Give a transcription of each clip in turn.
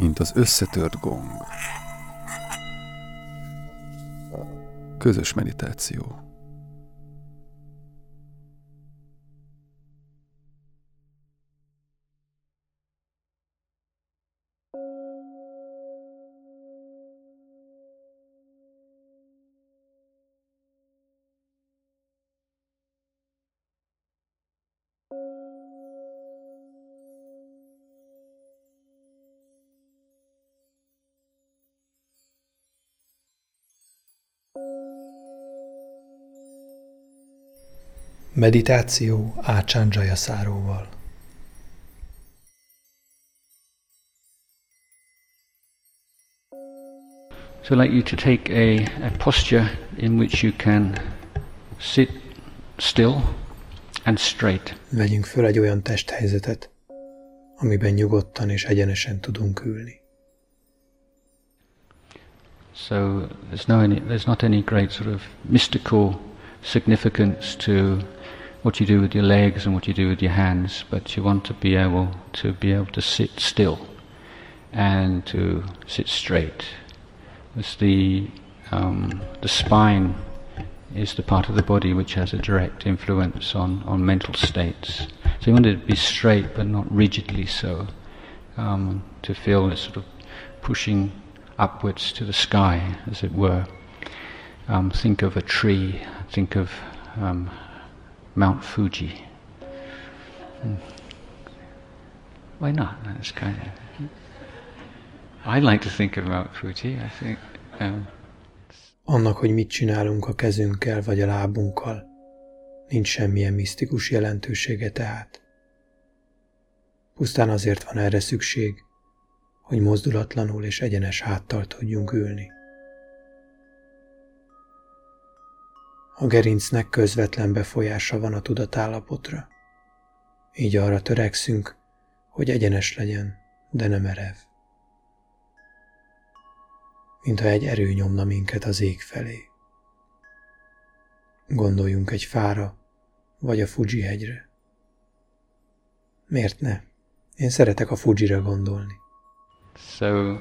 mint az összetört gong. Közös meditáció. Meditáció Ácsándzsaja száróval. So I'd like you to take a, a posture in which you can sit still and straight. Vegyünk föl egy olyan testhelyzetet, amiben nyugodtan és egyenesen tudunk ülni. So there's no any, there's not any great sort of mystical significance to what you do with your legs and what you do with your hands, but you want to be able to be able to sit still and to sit straight. It's the um, the spine is the part of the body which has a direct influence on, on mental states. So you want it to be straight but not rigidly so. Um, to feel this sort of pushing upwards to the sky, as it were. Um, think of a tree, think of um, Mount Fuji. Hmm. Why not? That's kind of. I like to think of Mount Fuji. I think. Um, Annak, hogy mit csinálunk a kezünkkel vagy a lábunkkal, nincs semmilyen misztikus jelentősége tehát. Pusztán azért van erre szükség, hogy mozdulatlanul és egyenes háttal tudjunk ülni. A gerincnek közvetlen befolyása van a tudatállapotra. Így arra törekszünk, hogy egyenes legyen, de nem erev. Mintha egy erő nyomna minket az ég felé. Gondoljunk egy fára, vagy a Fuji hegyre. Miért ne? Én szeretek a Fujira gondolni. So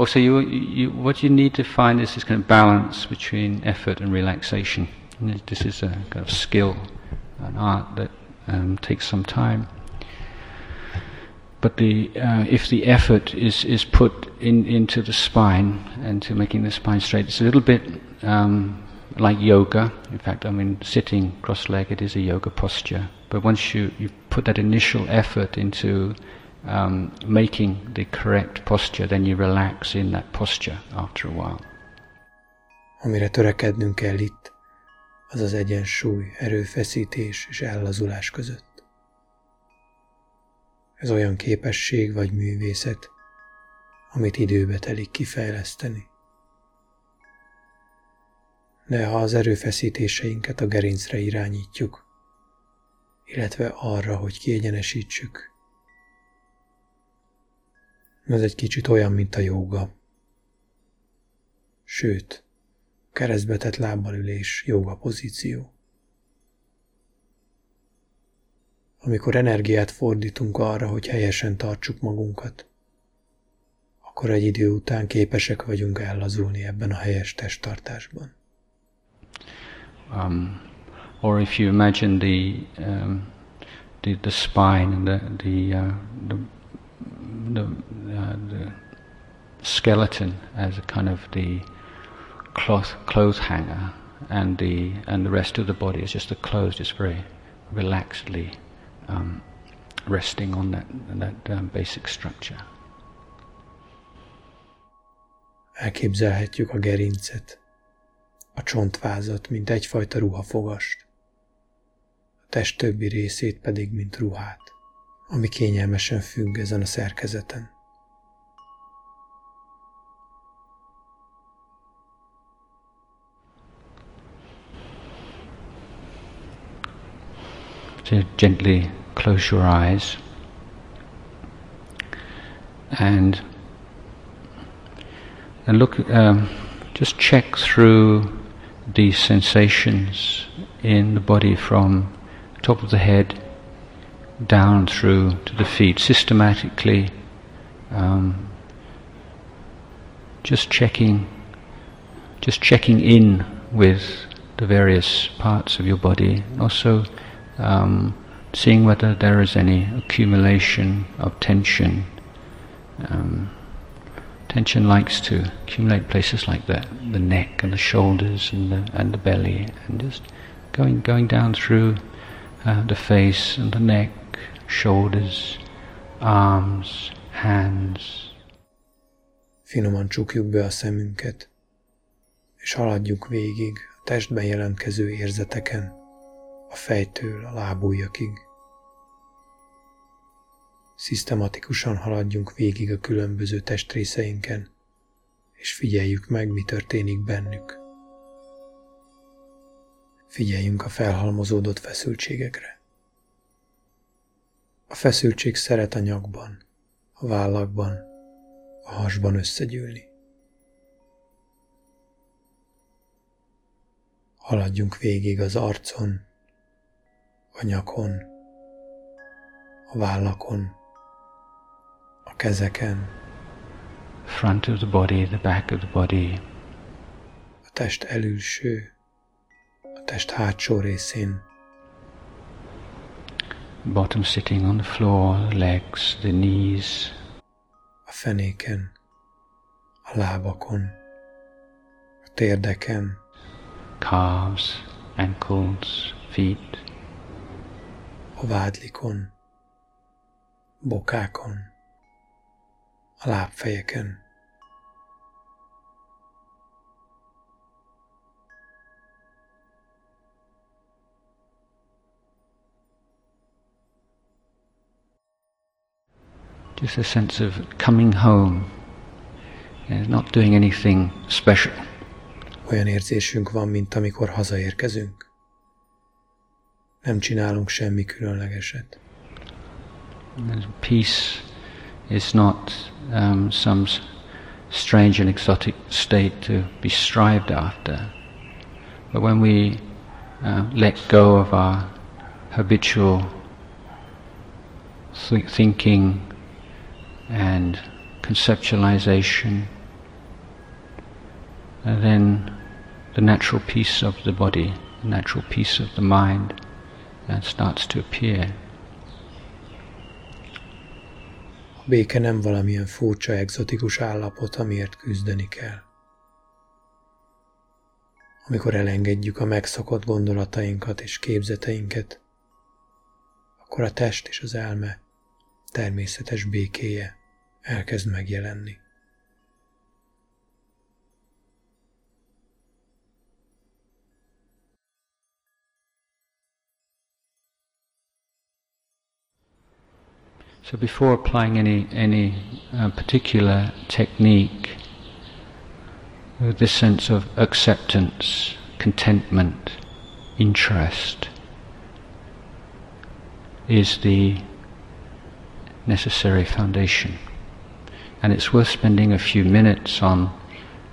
Also, you, you, what you need to find is this kind of balance between effort and relaxation. And this is a kind of skill, an art that um, takes some time. But the, uh, if the effort is, is put in, into the spine and to making the spine straight, it's a little bit um, like yoga. In fact, I mean, sitting cross-legged is a yoga posture. But once you, you put that initial effort into um, making the correct posture, then you relax in that posture after a while. Amire törekednünk kell itt, az az egyensúly, erőfeszítés és ellazulás között. Ez olyan képesség vagy művészet, amit időbe telik kifejleszteni. De ha az erőfeszítéseinket a gerincre irányítjuk, illetve arra, hogy kiegyenesítsük ez egy kicsit olyan, mint a jóga. Sőt, keresztbetett lábbal ülés jóga pozíció. Amikor energiát fordítunk arra, hogy helyesen tartsuk magunkat, akkor egy idő után képesek vagyunk ellazulni ebben a helyes testtartásban. Um, or if you imagine the, um, the, the spine, the, the, uh, the the, uh, the skeleton as a kind of the cloth clothes hanger, and the and the rest of the body is just the clothes, just very relaxedly um, resting on that that um, basic structure. Elképzelhetjük a gerincet, a csontvázat, mint egyfajta ruhafogast, a test többi részét pedig, mint ruhát ami kényelmesen függ ezen a szerkezeten. So gently close your eyes and and look um, just check through the sensations in the body from top of the head down through to the feet, systematically um, just checking, just checking in with the various parts of your body. Also, um, seeing whether there is any accumulation of tension. Um, tension likes to accumulate places like the, the neck and the shoulders and the, and the belly, and just going going down through uh, the face and the neck, shoulders, arms, hands. Finoman csukjuk be a szemünket, és haladjuk végig a testben jelentkező érzeteken, a fejtől a lábújakig. Szisztematikusan haladjunk végig a különböző testrészeinken, és figyeljük meg, mi történik bennük. Figyeljünk a felhalmozódott feszültségekre. A feszültség szeret a nyakban, a vállakban, a hasban összegyűlni. Haladjunk végig az arcon, a nyakon, a vállakon, a kezeken, front of the body, the back of the body, a test elülső, a test hátsó részén, bottom sitting on the floor, legs, the knees, a fenéken, a lábakon, a térdeken, calves, ankles, feet, a vádlikon, bokákon, a lábfejeken. Just a sense of coming home, and not doing anything special. Olyan érzésünk van, mint amikor hazaérkezünk. Nem csinálunk semmi különlegeset. Peace is not um, some strange and exotic state to be strived after, but when we uh, let go of our habitual th- thinking and conceptualization, and then the natural peace of the body, the natural peace of the mind, uh, starts to appear. A béke nem valamilyen furcsa, egzotikus állapot, amiért küzdeni kell. Amikor elengedjük a megszokott gondolatainkat és képzeteinket, akkor a test és az elme természetes békéje elkezd megjelenni. So before applying any any uh, particular technique, this sense of acceptance, contentment, interest is the necessary foundation. And it's worth spending a few minutes on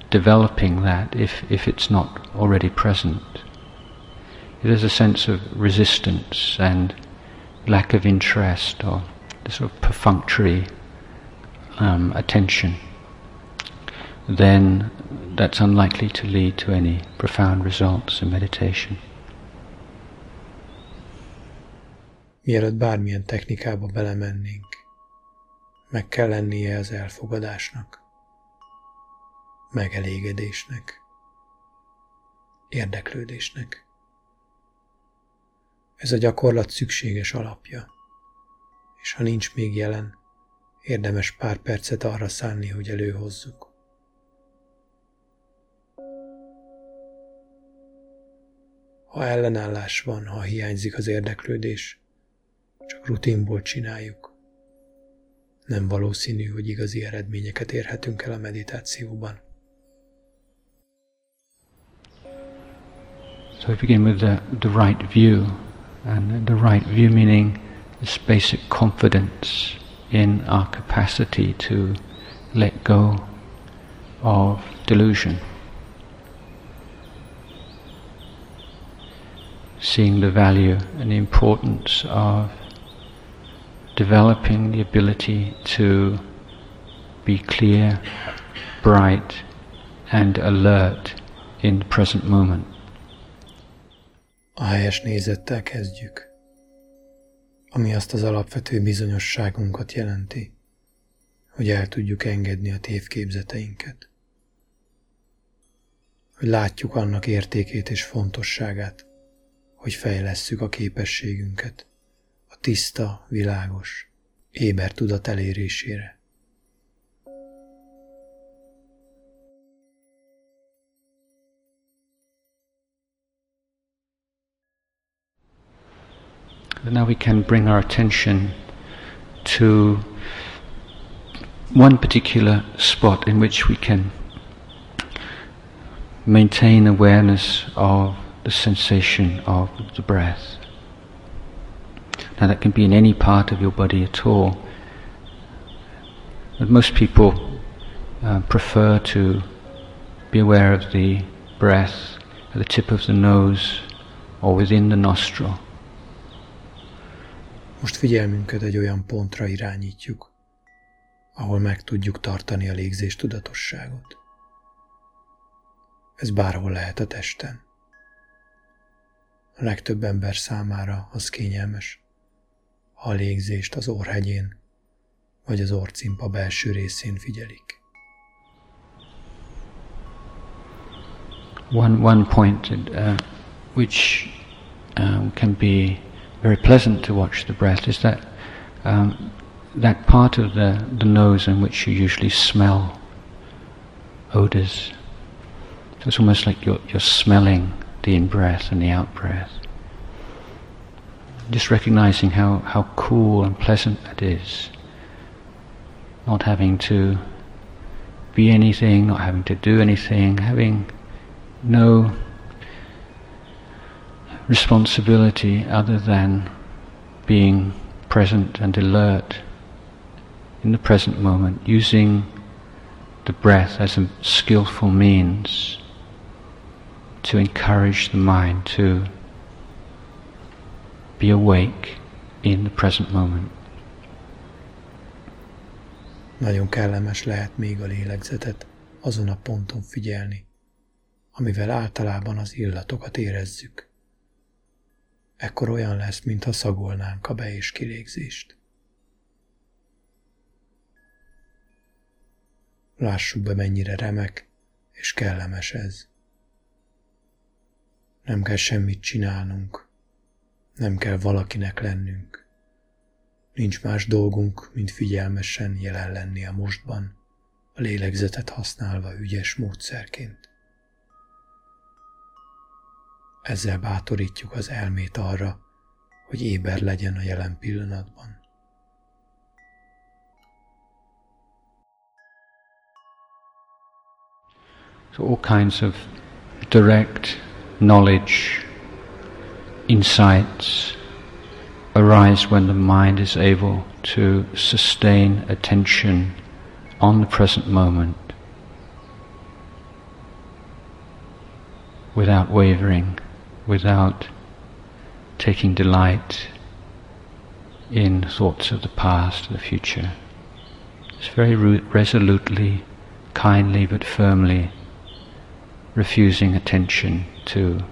developing that if, if it's not already present. It is a sense of resistance and lack of interest or the sort of perfunctory um, attention, then that's unlikely to lead to any profound results in meditation. Mielőtt bármilyen technikába belemennénk, meg kell lennie az elfogadásnak, megelégedésnek, érdeklődésnek. Ez a gyakorlat szükséges alapja, és ha nincs még jelen, érdemes pár percet arra szánni, hogy előhozzuk. Ha ellenállás van, ha hiányzik az érdeklődés, csak rutinból csináljuk. Nem valószínű, hogy igazi eredményeket érhetünk el a meditációban. So we begin with the, the right view, and the right view meaning this basic confidence in our capacity to let go of delusion. Seeing the value and the importance of developing the ability to be clear, bright, and alert in the present moment. A helyes nézettel kezdjük, ami azt az alapvető bizonyosságunkat jelenti, hogy el tudjuk engedni a tévképzeteinket. Hogy látjuk annak értékét és fontosságát, hogy fejlesszük a képességünket tiszta, világos, éber tudat elérésére. now we can bring our attention to one particular spot in which we can maintain awareness of the sensation of the breath. Now, that can be in any part of your body at all. But most people uh, prefer to be aware of the breath at the tip of the nose or within the nostril. Most figyelmünket egy olyan pontra irányítjuk, ahol meg tudjuk tartani a légzés tudatosságot. Ez bárhol lehet a testen. A legtöbb ember számára az kényelmes, a légzést az vagy az orcimpa belső részén figyelik. One, one point uh, which um, can be very pleasant to watch the breath is that um, that part of the, the nose in which you usually smell odors. So it's almost like you're, you're smelling the in breath and the out breath. Just recognizing how, how cool and pleasant that is. Not having to be anything, not having to do anything, having no responsibility other than being present and alert in the present moment, using the breath as a skillful means to encourage the mind to be awake in the present moment. Nagyon kellemes lehet még a lélegzetet azon a ponton figyelni, amivel általában az illatokat érezzük ekkor olyan lesz, mintha szagolnánk a be- és kilégzést. Lássuk be, mennyire remek és kellemes ez. Nem kell semmit csinálnunk, nem kell valakinek lennünk. Nincs más dolgunk, mint figyelmesen jelen lenni a mostban, a lélegzetet használva ügyes módszerként. Ezzel bátorítjuk az elmét arra, hogy éber legyen a jelen pillanatban. So all kinds of direct knowledge, insights arise when the mind is able to sustain attention on the present moment without wavering without taking delight in thoughts of the past, the future. It's very resolutely, kindly but firmly refusing attention to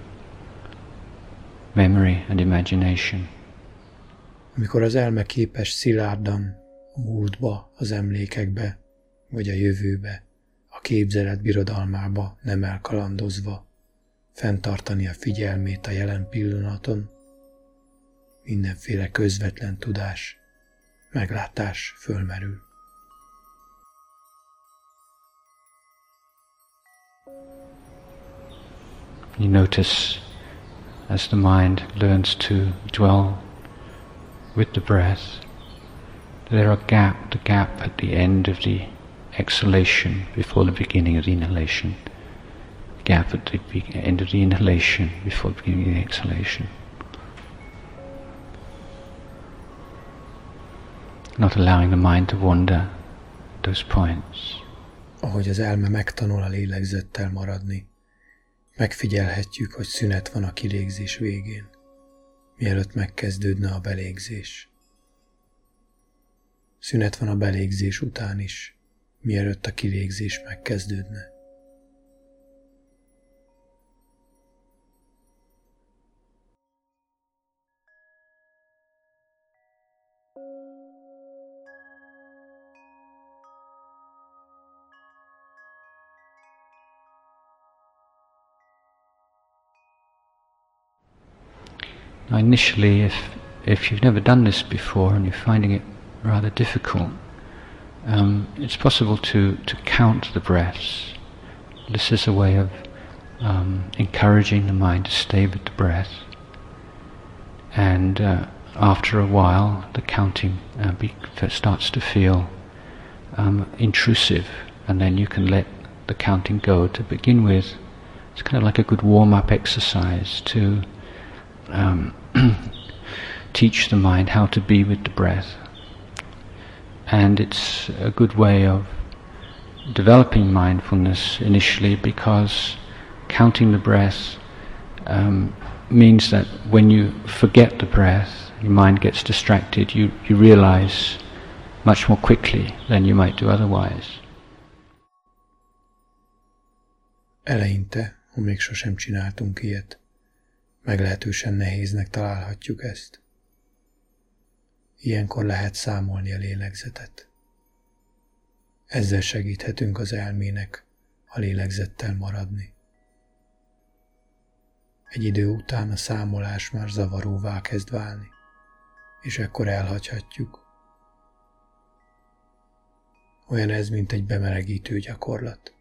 memory and imagination. Amikor az elme képes szilárdan a múltba, az emlékekbe, vagy a jövőbe, a képzelet birodalmába nem elkalandozva, fenntartani a figyelmét a jelen pillanaton, mindenféle közvetlen tudás, meglátás fölmerül. You notice as the mind learns to dwell with the breath, there are gap, the gap at the end of the exhalation before the beginning of the inhalation. gap at the end of the inhalation before beginning the exhalation. Not allowing the mind to wander those points. Ahogy az elme megtanul a lélegzettel maradni, megfigyelhetjük, hogy szünet van a kilégzés végén, mielőtt megkezdődne a belégzés. Szünet van a belégzés után is, mielőtt a kilégzés megkezdődne. Initially, if, if you've never done this before and you're finding it rather difficult, um, it's possible to, to count the breaths. This is a way of um, encouraging the mind to stay with the breath. And uh, after a while, the counting uh, be, starts to feel um, intrusive, and then you can let the counting go. To begin with, it's kind of like a good warm up exercise to um, teach the mind how to be with the breath. And it's a good way of developing mindfulness initially because counting the breath um, means that when you forget the breath, your mind gets distracted, you, you realize much more quickly than you might do otherwise. Eleinte, ha még sosem csináltunk ilyet, Meglehetősen nehéznek találhatjuk ezt. Ilyenkor lehet számolni a lélegzetet. Ezzel segíthetünk az elmének a lélegzettel maradni. Egy idő után a számolás már zavaróvá kezd válni, és ekkor elhagyhatjuk. Olyan ez, mint egy bemelegítő gyakorlat.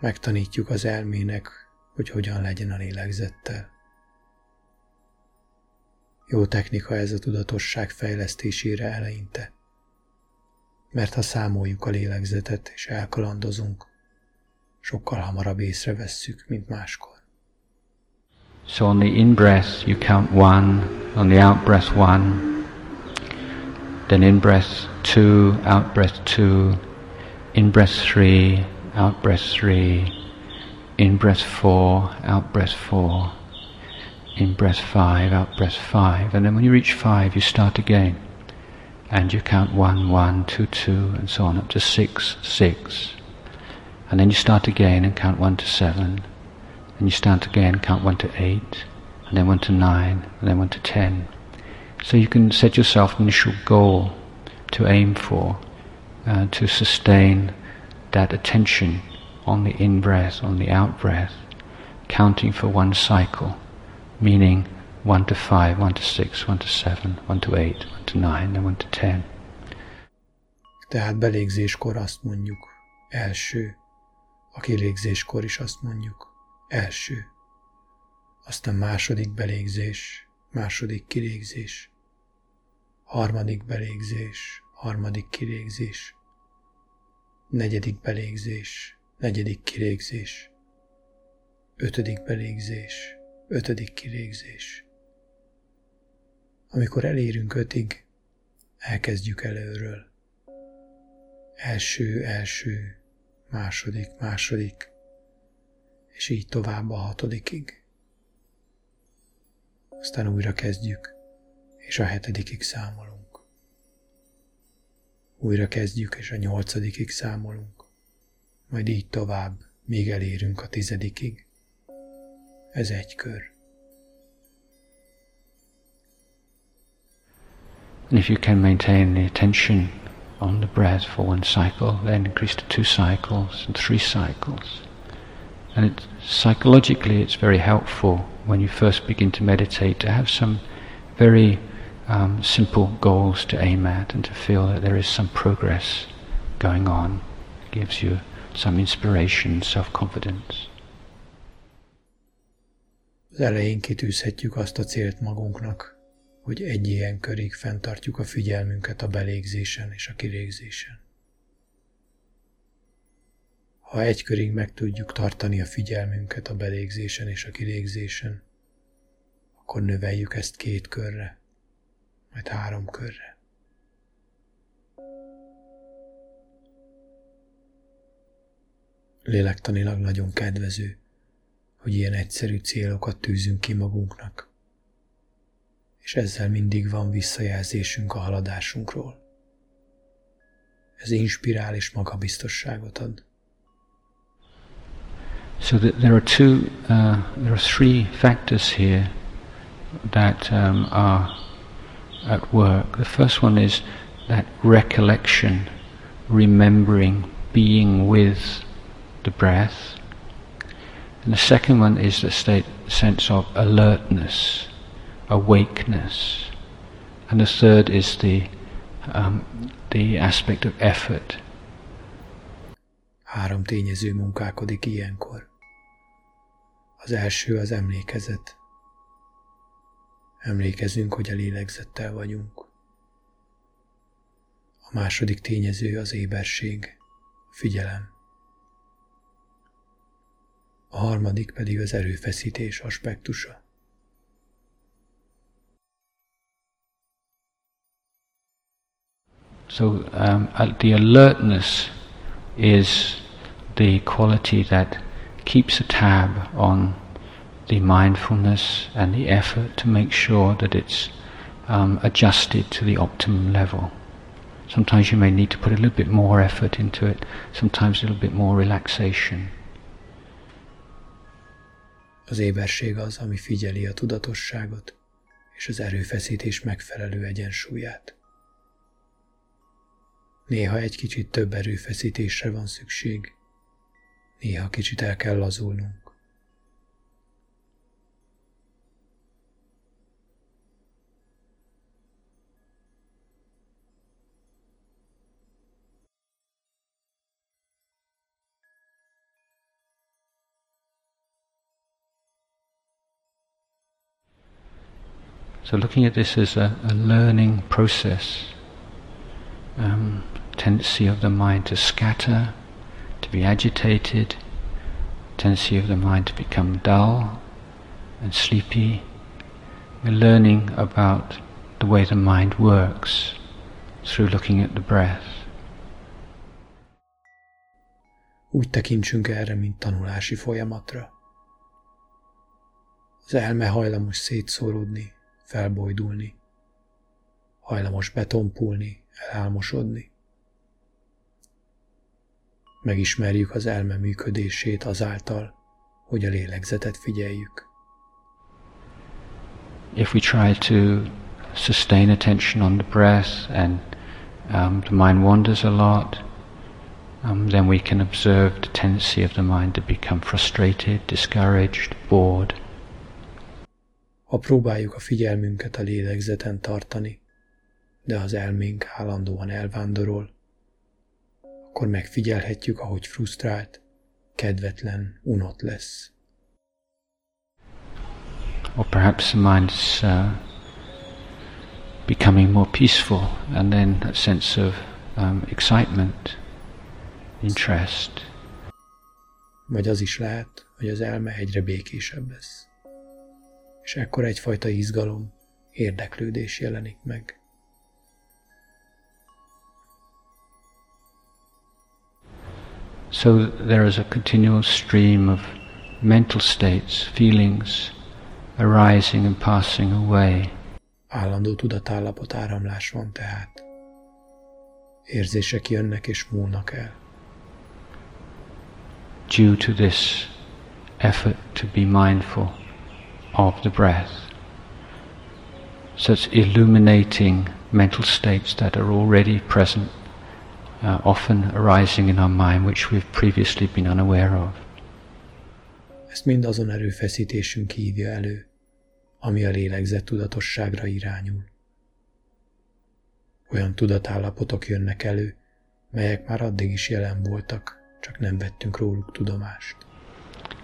Megtanítjuk az elmének, hogy hogyan legyen a lélegzettel. Jó technika ez a tudatosság fejlesztésére eleinte, mert ha számoljuk a lélegzetet és elkalandozunk, sokkal hamarabb észrevesszük, mint máskor. So on the in-breath you count one, on the out-breath one, then in-breath two, out-breath two, in-breath three, out-breath three, In breath four, out breath four. In breath five, out breath five. And then when you reach five, you start again. And you count one, one, two, two, and so on up to six, six. And then you start again and count one to seven. And you start again, count one to eight, and then one to nine, and then one to ten. So you can set yourself an initial goal to aim for, uh, to sustain that attention on the in breath, on the out breath, counting for one cycle, meaning 1 to 5, 1 to 6, 1 to 7, 1 to 8, 1 to 9, and 1 to 10. Tehát belégzéskor azt mondjuk, első. A kilégzéskor is azt mondjuk, első. Aztán második belégzés, második kilégzés. Harmadik belégzés, harmadik kilégzés. Negyedik belégzés, negyedik kirégzés, ötödik belégzés, ötödik kirégzés. Amikor elérünk ötig, elkezdjük előről. Első, első, második, második, és így tovább a hatodikig. Aztán újra kezdjük, és a hetedikig számolunk. Újra kezdjük, és a nyolcadikig számolunk majd így tovább, míg elérünk a tizedikig. Ez egy kör. And if you can maintain the attention on the breath for one cycle, then increase to two cycles and three cycles. And it, psychologically, it's very helpful when you first begin to meditate to have some very um, simple goals to aim at and to feel that there is some progress going on. It gives you some inspiration, self-confidence. Az elején kitűzhetjük azt a célt magunknak, hogy egy ilyen körig fenntartjuk a figyelmünket a belégzésen és a kilégzésen. Ha egy körig meg tudjuk tartani a figyelmünket a belégzésen és a kilégzésen, akkor növeljük ezt két körre, majd három körre. Lélektanilag nagyon kedvező, hogy ilyen egyszerű célokat tűzünk ki magunknak, és ezzel mindig van visszajelzésünk a haladásunkról. Ez inspirál és magabiztosságot ad. So that there are two, uh, there are three factors here that um, are at work. The first one is that recollection, remembering, being with the breath. And the second one is the state, sense of alertness, awakeness. And the third is the, um, the aspect of effort. Három tényező munkálkodik ilyenkor. Az első az emlékezet. Emlékezünk, hogy a lélegzettel vagyunk. A második tényező az éberség, figyelem. A harmadik pedig az erőfeszítés aspektusa. So um, the alertness is the quality that keeps a tab on the mindfulness and the effort to make sure that it's um, adjusted to the optimum level. Sometimes you may need to put a little bit more effort into it, sometimes a little bit more relaxation. Az éberség az, ami figyeli a tudatosságot és az erőfeszítés megfelelő egyensúlyát. Néha egy kicsit több erőfeszítésre van szükség, néha kicsit el kell lazulnunk. So looking at this as a, a learning process, um, tendency of the mind to scatter, to be agitated, tendency of the mind to become dull and sleepy. We're learning about the way the mind works through looking at the breath. Úgy tekintsünk erre, mint tanulási folyamatra. Az elme hajlamos szétszóródni, felbojdulni, hajlamos betonpulni, elálmosodni. Megismerjük az elme működését azáltal, hogy a lélegzetet figyeljük. If we try to sustain attention on the breath and um, the mind wanders a lot, um, then we can observe the tendency of the mind to become frustrated, discouraged, bored. Ha próbáljuk a figyelmünket a lélegzeten tartani, de az elménk állandóan elvándorol, akkor megfigyelhetjük, ahogy frusztrált, kedvetlen, unott lesz. Or perhaps the mind is uh, becoming more peaceful, and then a sense of um, excitement, interest. Vagy az is lehet, hogy az elme egyre békésebb lesz és ekkor egyfajta izgalom, érdeklődés jelenik meg. So there is a continual stream of mental states, feelings arising and passing away. Állandó tudatállapot áramlás van tehát. Érzések jönnek és múlnak el. Due to this effort to be mindful of the breath. Such illuminating mental states that are already present, uh, often arising in our mind, which we've previously been unaware of. Ezt mind azon erőfeszítésünk hívja elő, ami a lélegzett tudatosságra irányul. Olyan tudatállapotok jönnek elő, melyek már addig is jelen voltak, csak nem vettünk róluk tudomást.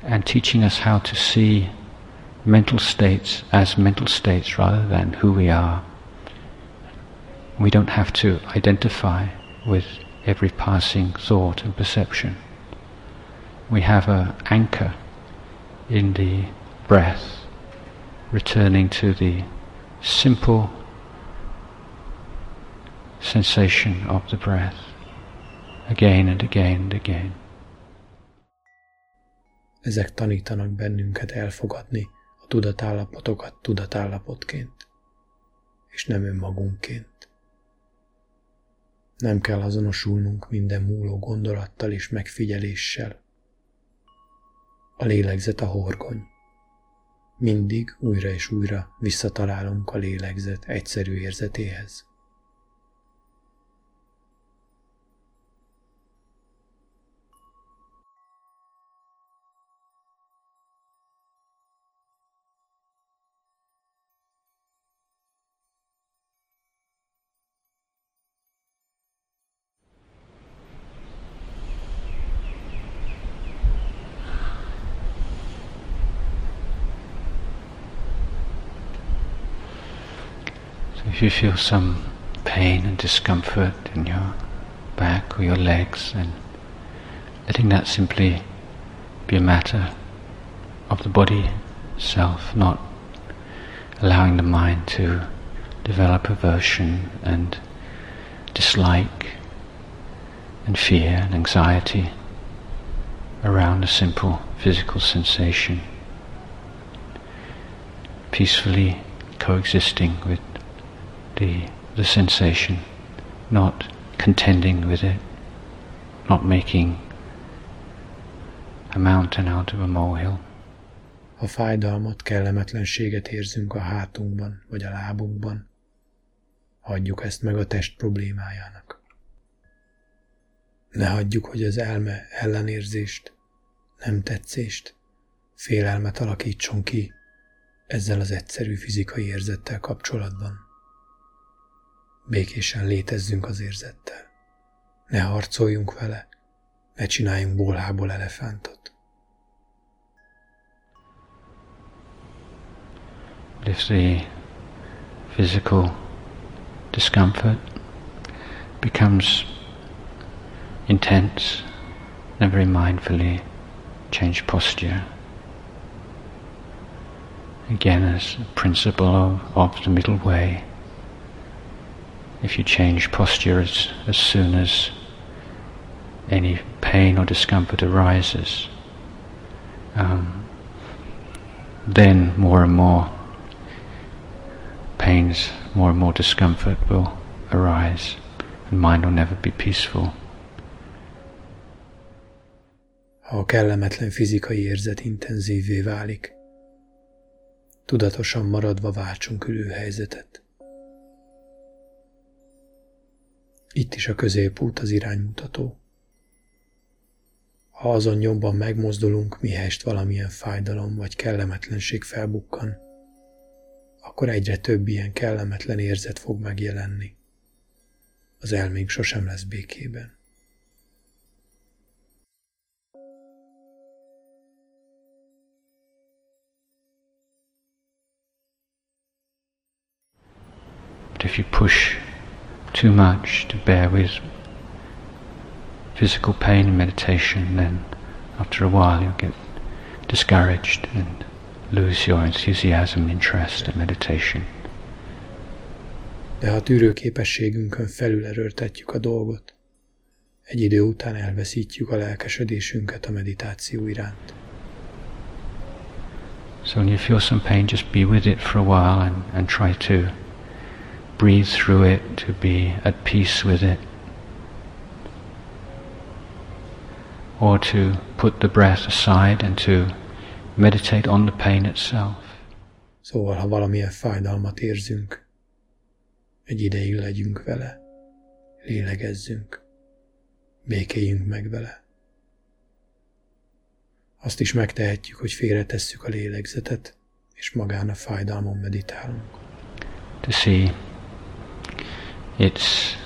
And teaching us how to see mental states as mental states rather than who we are. We don't have to identify with every passing thought and perception. We have an anchor in the breath, returning to the simple sensation of the breath again and again and again. Ezek tanítanak bennünket elfogadni tudatállapotokat tudatállapotként, és nem önmagunkként. Nem kell azonosulnunk minden múló gondolattal és megfigyeléssel. A lélegzet a horgony. Mindig újra és újra visszatalálunk a lélegzet egyszerű érzetéhez. If you feel some pain and discomfort in your back or your legs, then letting that simply be a matter of the body self, not allowing the mind to develop aversion and dislike and fear and anxiety around a simple physical sensation, peacefully coexisting with the, the sensation, not contending with it, not making a mountain out of a molehill. Ha fájdalmat, kellemetlenséget érzünk a hátunkban vagy a lábunkban, hagyjuk ezt meg a test problémájának. Ne hagyjuk, hogy az elme ellenérzést, nem tetszést, félelmet alakítson ki ezzel az egyszerű fizikai érzettel kapcsolatban. Békésen létezzünk az érzettel. Ne harcoljunk vele, ne csináljunk bolhából elefántot. If the physical discomfort becomes intense, then very mindfully change posture. Again, as a principle of, of the middle way. If you change posture as, as soon as any pain or discomfort arises, um, then more and more pains, more and more discomfort will arise, and mind will never be peaceful. A kellemetlen fizikai érzet intenzívvé válik, tudatosan maradva váltsunk ülőhelyzetet. Itt is a középút az iránymutató. Ha azon nyomban megmozdulunk, mihelyest valamilyen fájdalom vagy kellemetlenség felbukkan, akkor egyre több ilyen kellemetlen érzet fog megjelenni. Az elménk sosem lesz békében. If you push too much to bear with physical pain in meditation, then after a while you'll get discouraged and lose your enthusiasm, interest in meditation. De ha tűrőképességünkön felül erőltetjük a dolgot, egy idő után elveszítjük a lelkesedésünket a meditáció iránt. So when you feel some pain, just be with it for a while and, and try to breathe through it, to be at peace with it, or to put the breath aside and to meditate on the pain itself. Szóval, ha valamilyen fájdalmat érzünk, egy ideig legyünk vele, lélegezzünk, békéljünk meg vele. Azt is megtehetjük, hogy félretesszük a lélegzetet, és magán a fájdalmon meditálunk. To see its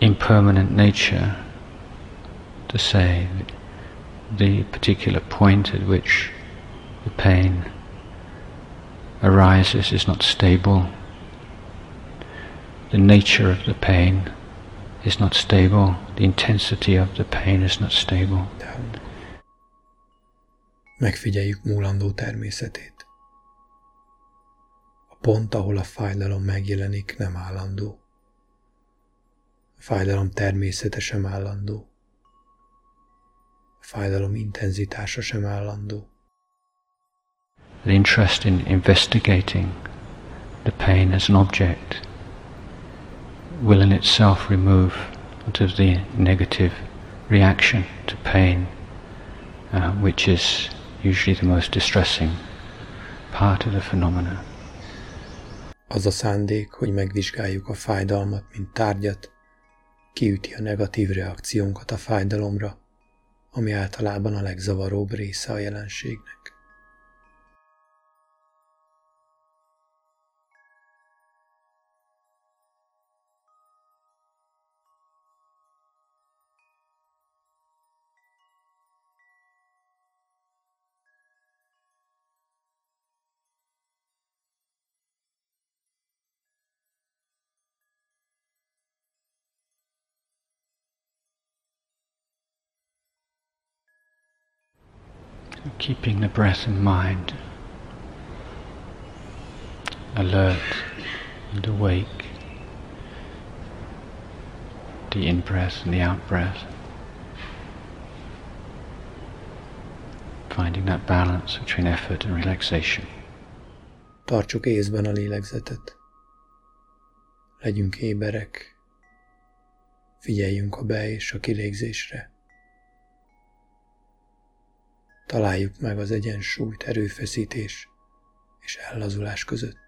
impermanent nature to say the particular point at which the pain arises is not stable. The nature of the pain is not stable. The intensity of the pain is not stable. Megfigyeljük múlandó természetét. Pont ahol a fájdalom megjelenik, nem állandó. A fájdalom természete sem állandó. A fájdalom intenzitása sem állandó. The interest in investigating the pain as an object will in itself remove sort of the negative reaction to pain, uh, which is usually the most distressing part of the phenomena. Az a szándék, hogy megvizsgáljuk a fájdalmat, mint tárgyat, kiüti a negatív reakciónkat a fájdalomra, ami általában a legzavaróbb része a jelenségnek. Keeping the breath in mind, alert and awake, the in breath and the out breath, finding that balance between effort and relaxation. Tartsuk észben a lélegzetet. Legyünk éberek. Figyeljünk a be- és a kilégzésre. Találjuk meg az egyensúlyt erőfeszítés és ellazulás között.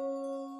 Música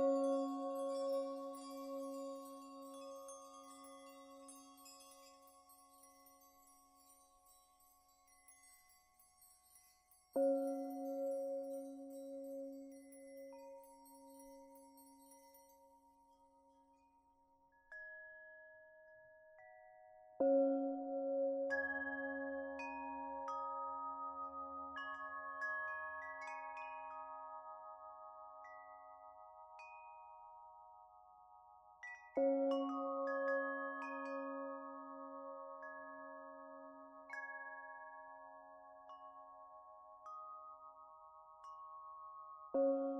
Música you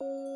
you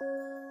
Música